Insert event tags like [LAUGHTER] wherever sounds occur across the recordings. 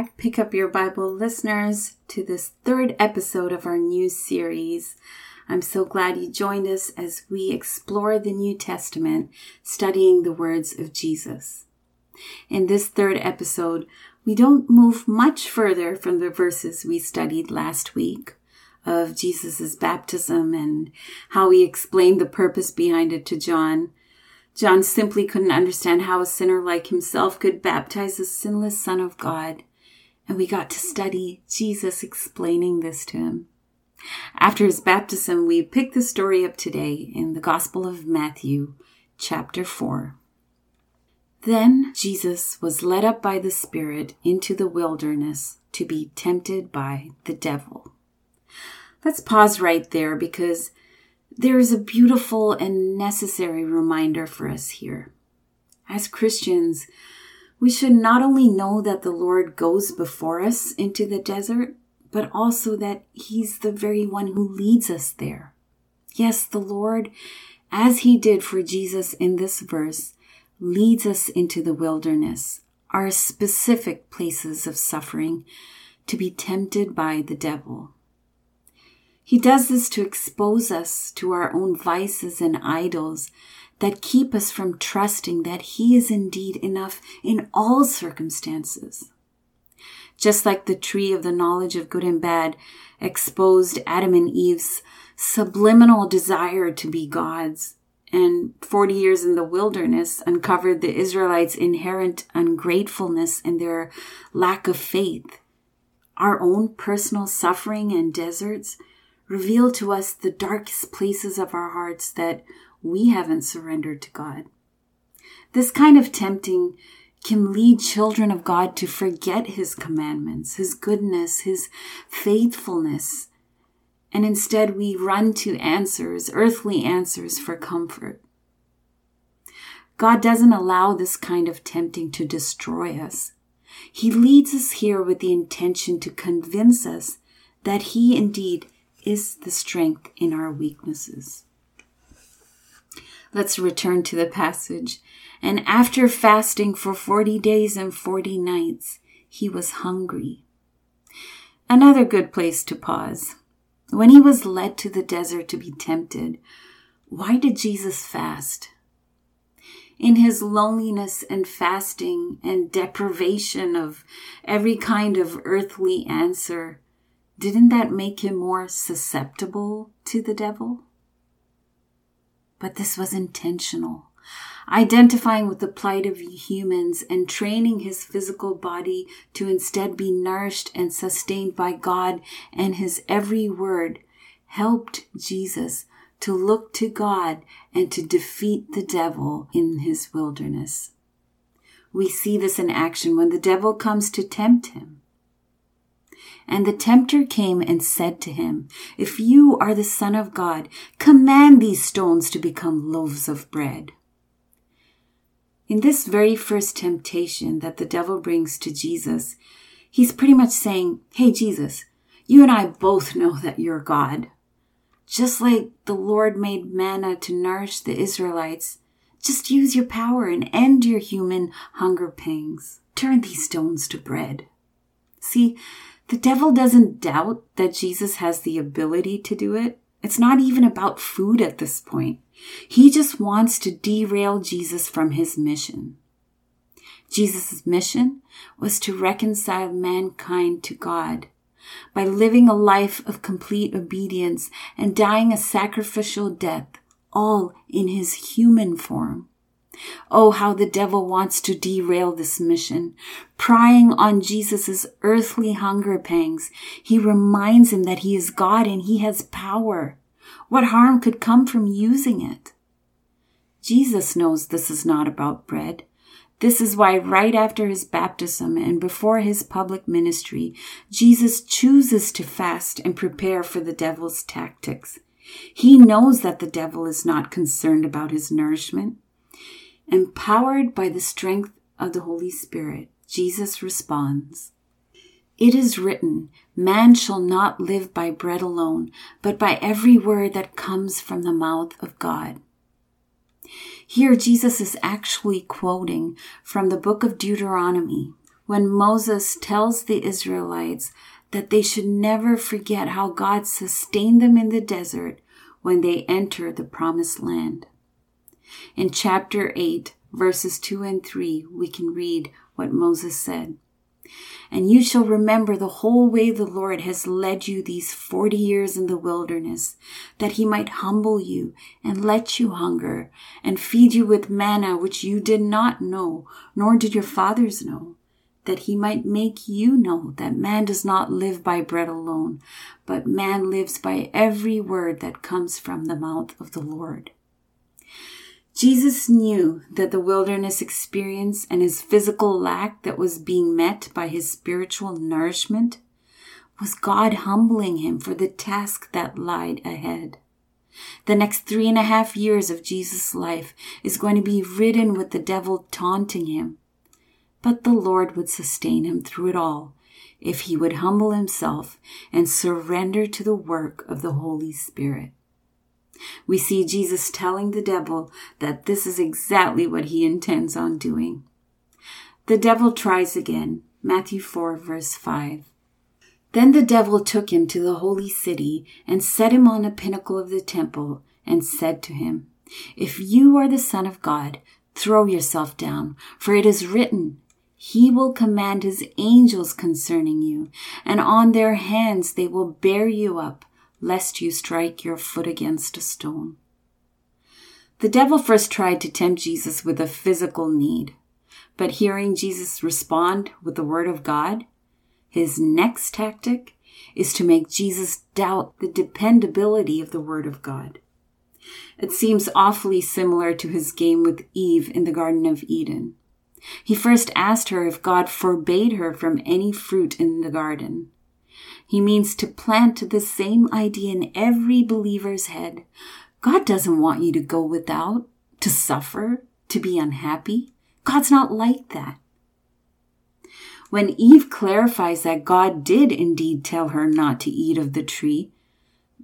back. Pick up your Bible listeners to this third episode of our new series. I'm so glad you joined us as we explore the New Testament, studying the words of Jesus. In this third episode, we don't move much further from the verses we studied last week of Jesus' baptism and how he explained the purpose behind it to John. John simply couldn't understand how a sinner like himself could baptize a sinless Son of God. And we got to study Jesus explaining this to him. After his baptism, we pick the story up today in the Gospel of Matthew, chapter 4. Then Jesus was led up by the Spirit into the wilderness to be tempted by the devil. Let's pause right there because there is a beautiful and necessary reminder for us here. As Christians, we should not only know that the Lord goes before us into the desert, but also that He's the very one who leads us there. Yes, the Lord, as He did for Jesus in this verse, leads us into the wilderness, our specific places of suffering, to be tempted by the devil. He does this to expose us to our own vices and idols that keep us from trusting that He is indeed enough in all circumstances. Just like the tree of the knowledge of good and bad exposed Adam and Eve's subliminal desire to be gods, and 40 years in the wilderness uncovered the Israelites' inherent ungratefulness and their lack of faith. Our own personal suffering and deserts reveal to us the darkest places of our hearts that we haven't surrendered to God. This kind of tempting can lead children of God to forget His commandments, His goodness, His faithfulness, and instead we run to answers, earthly answers for comfort. God doesn't allow this kind of tempting to destroy us. He leads us here with the intention to convince us that He indeed is the strength in our weaknesses. Let's return to the passage. And after fasting for 40 days and 40 nights, he was hungry. Another good place to pause. When he was led to the desert to be tempted, why did Jesus fast? In his loneliness and fasting and deprivation of every kind of earthly answer, didn't that make him more susceptible to the devil? But this was intentional, identifying with the plight of humans and training his physical body to instead be nourished and sustained by God and his every word helped Jesus to look to God and to defeat the devil in his wilderness. We see this in action when the devil comes to tempt him. And the tempter came and said to him, If you are the Son of God, command these stones to become loaves of bread. In this very first temptation that the devil brings to Jesus, he's pretty much saying, Hey, Jesus, you and I both know that you're God. Just like the Lord made manna to nourish the Israelites, just use your power and end your human hunger pangs. Turn these stones to bread. See, the devil doesn't doubt that Jesus has the ability to do it. It's not even about food at this point. He just wants to derail Jesus from his mission. Jesus' mission was to reconcile mankind to God by living a life of complete obedience and dying a sacrificial death, all in his human form. Oh, how the devil wants to derail this mission. Prying on Jesus' earthly hunger pangs, he reminds him that he is God and he has power. What harm could come from using it? Jesus knows this is not about bread. This is why right after his baptism and before his public ministry, Jesus chooses to fast and prepare for the devil's tactics. He knows that the devil is not concerned about his nourishment. Empowered by the strength of the Holy Spirit, Jesus responds, It is written, Man shall not live by bread alone, but by every word that comes from the mouth of God. Here, Jesus is actually quoting from the book of Deuteronomy, when Moses tells the Israelites that they should never forget how God sustained them in the desert when they enter the promised land. In chapter 8, verses 2 and 3, we can read what Moses said. And you shall remember the whole way the Lord has led you these forty years in the wilderness, that he might humble you and let you hunger and feed you with manna which you did not know, nor did your fathers know, that he might make you know that man does not live by bread alone, but man lives by every word that comes from the mouth of the Lord. Jesus knew that the wilderness experience and his physical lack that was being met by his spiritual nourishment was God humbling him for the task that lied ahead. The next three and a half years of Jesus' life is going to be ridden with the devil taunting him. But the Lord would sustain him through it all if he would humble himself and surrender to the work of the Holy Spirit. We see Jesus telling the devil that this is exactly what he intends on doing. The devil tries again. Matthew 4 verse 5. Then the devil took him to the holy city and set him on a pinnacle of the temple and said to him, If you are the son of God, throw yourself down, for it is written, he will command his angels concerning you, and on their hands they will bear you up, lest you strike your foot against a stone. The devil first tried to tempt Jesus with a physical need, but hearing Jesus respond with the word of God, his next tactic is to make Jesus doubt the dependability of the word of God. It seems awfully similar to his game with Eve in the Garden of Eden. He first asked her if God forbade her from any fruit in the garden. He means to plant the same idea in every believer's head. God doesn't want you to go without, to suffer, to be unhappy. God's not like that. When Eve clarifies that God did indeed tell her not to eat of the tree,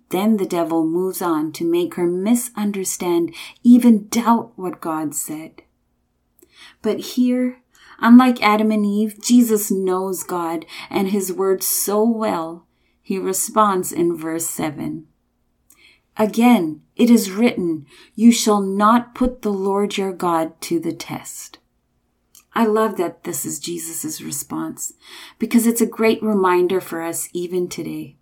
then the devil moves on to make her misunderstand, even doubt what God said. But here, Unlike Adam and Eve, Jesus knows God and his word so well, he responds in verse 7. Again, it is written, You shall not put the Lord your God to the test. I love that this is Jesus' response because it's a great reminder for us even today.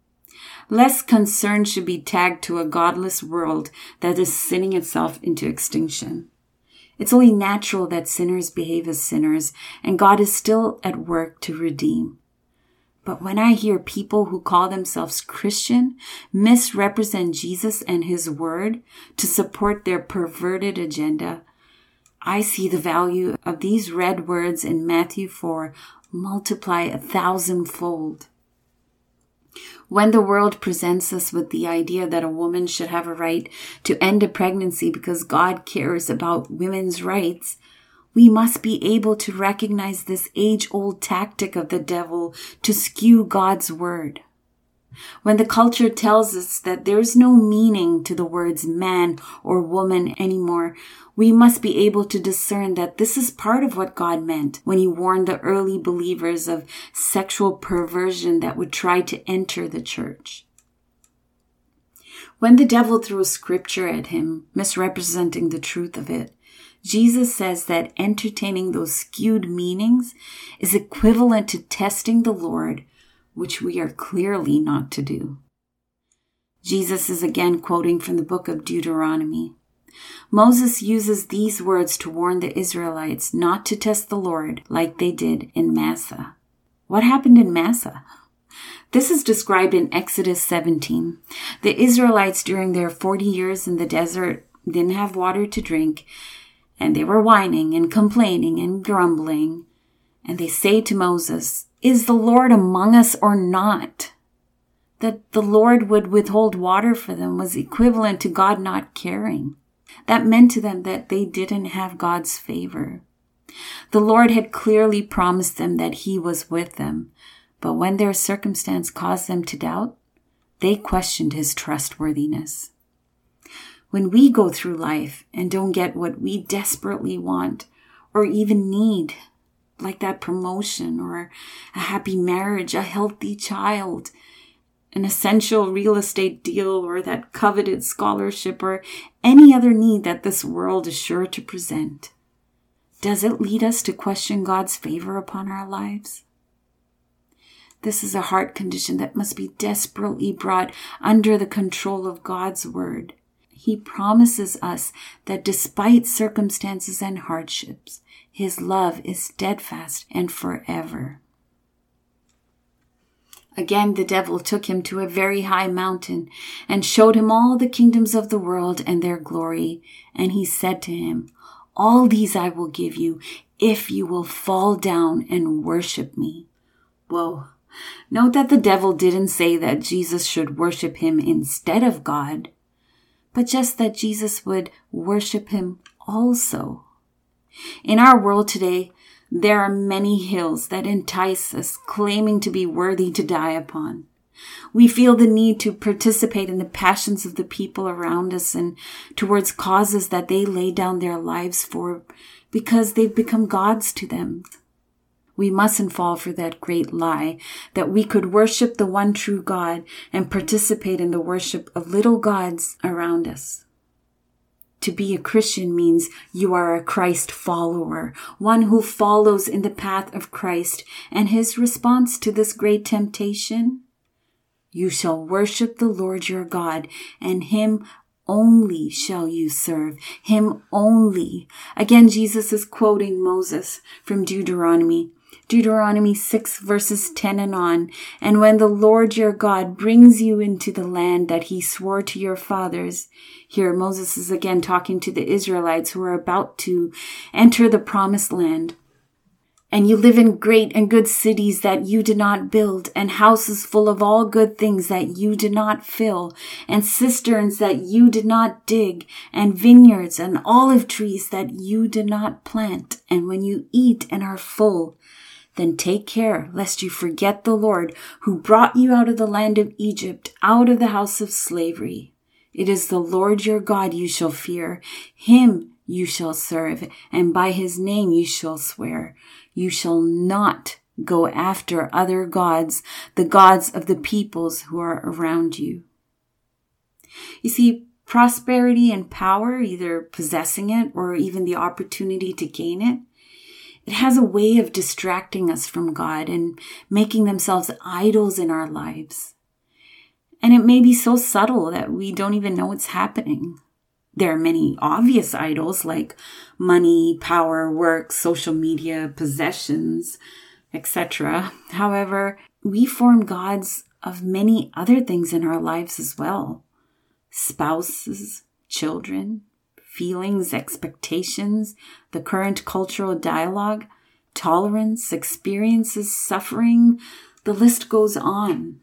Less concern should be tagged to a godless world that is sinning itself into extinction. It's only natural that sinners behave as sinners, and God is still at work to redeem. But when I hear people who call themselves Christian misrepresent Jesus and his word to support their perverted agenda, I see the value of these red words in Matthew 4 multiply a thousandfold. When the world presents us with the idea that a woman should have a right to end a pregnancy because God cares about women's rights, we must be able to recognize this age old tactic of the devil to skew God's word. When the culture tells us that there's no meaning to the words man or woman anymore, we must be able to discern that this is part of what God meant when he warned the early believers of sexual perversion that would try to enter the church. When the devil threw a scripture at him, misrepresenting the truth of it, Jesus says that entertaining those skewed meanings is equivalent to testing the Lord, which we are clearly not to do. Jesus is again quoting from the book of Deuteronomy. Moses uses these words to warn the Israelites not to test the Lord like they did in Massah. What happened in Massah? This is described in Exodus 17. The Israelites, during their 40 years in the desert, didn't have water to drink, and they were whining and complaining and grumbling. And they say to Moses, Is the Lord among us or not? That the Lord would withhold water for them was equivalent to God not caring. That meant to them that they didn't have God's favor. The Lord had clearly promised them that He was with them, but when their circumstance caused them to doubt, they questioned His trustworthiness. When we go through life and don't get what we desperately want or even need, like that promotion or a happy marriage, a healthy child, an essential real estate deal or that coveted scholarship or any other need that this world is sure to present? Does it lead us to question God's favor upon our lives? This is a heart condition that must be desperately brought under the control of God's word. He promises us that despite circumstances and hardships, his love is steadfast and forever. Again, the devil took him to a very high mountain and showed him all the kingdoms of the world and their glory. And he said to him, All these I will give you if you will fall down and worship me. Whoa. Note that the devil didn't say that Jesus should worship him instead of God, but just that Jesus would worship him also. In our world today, there are many hills that entice us, claiming to be worthy to die upon. We feel the need to participate in the passions of the people around us and towards causes that they lay down their lives for because they've become gods to them. We mustn't fall for that great lie that we could worship the one true God and participate in the worship of little gods around us. To be a Christian means you are a Christ follower, one who follows in the path of Christ. And his response to this great temptation? You shall worship the Lord your God, and him only shall you serve. Him only. Again, Jesus is quoting Moses from Deuteronomy. Deuteronomy 6 verses 10 and on. And when the Lord your God brings you into the land that he swore to your fathers, here Moses is again talking to the Israelites who are about to enter the promised land. And you live in great and good cities that you did not build, and houses full of all good things that you did not fill, and cisterns that you did not dig, and vineyards and olive trees that you did not plant. And when you eat and are full, then take care lest you forget the Lord who brought you out of the land of Egypt, out of the house of slavery. It is the Lord your God you shall fear. Him you shall serve, and by his name you shall swear. You shall not go after other gods, the gods of the peoples who are around you. You see, prosperity and power, either possessing it or even the opportunity to gain it, it has a way of distracting us from God and making themselves idols in our lives. And it may be so subtle that we don't even know it's happening. There are many obvious idols like money, power, work, social media, possessions, etc. However, we form gods of many other things in our lives as well spouses, children, feelings, expectations, the current cultural dialogue, tolerance, experiences, suffering, the list goes on.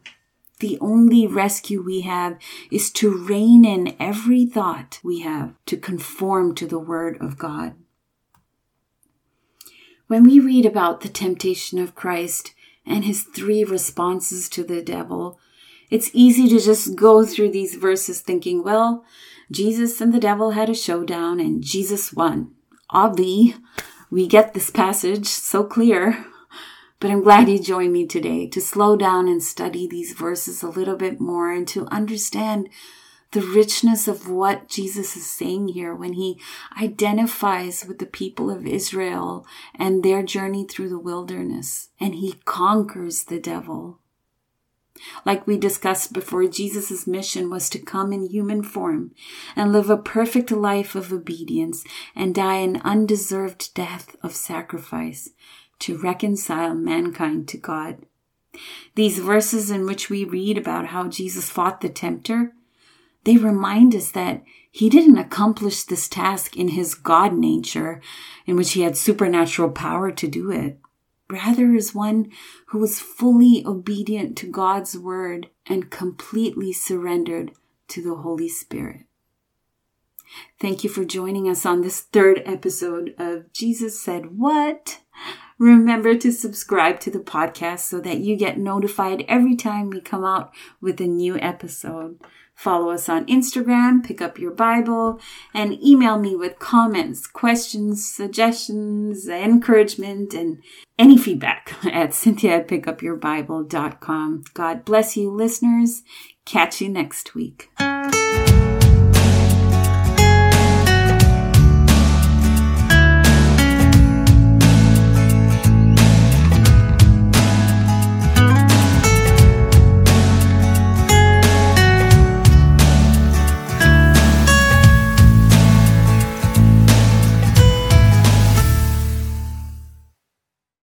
The only rescue we have is to rein in every thought we have to conform to the Word of God. When we read about the temptation of Christ and his three responses to the devil, it's easy to just go through these verses thinking, well, Jesus and the devil had a showdown and Jesus won. Obvi, we get this passage so clear. But I'm glad you joined me today to slow down and study these verses a little bit more and to understand the richness of what Jesus is saying here when he identifies with the people of Israel and their journey through the wilderness and he conquers the devil. Like we discussed before, Jesus' mission was to come in human form and live a perfect life of obedience and die an undeserved death of sacrifice to reconcile mankind to God. These verses in which we read about how Jesus fought the tempter, they remind us that he didn't accomplish this task in his God nature, in which he had supernatural power to do it rather as one who was fully obedient to God's word and completely surrendered to the Holy Spirit. Thank you for joining us on this third episode of Jesus Said What? Remember to subscribe to the podcast so that you get notified every time we come out with a new episode. Follow us on Instagram, pick up your Bible, and email me with comments, questions, suggestions, encouragement, and any feedback [LAUGHS] at cynthia at pickupyourbible.com. God bless you, listeners. Catch you next week.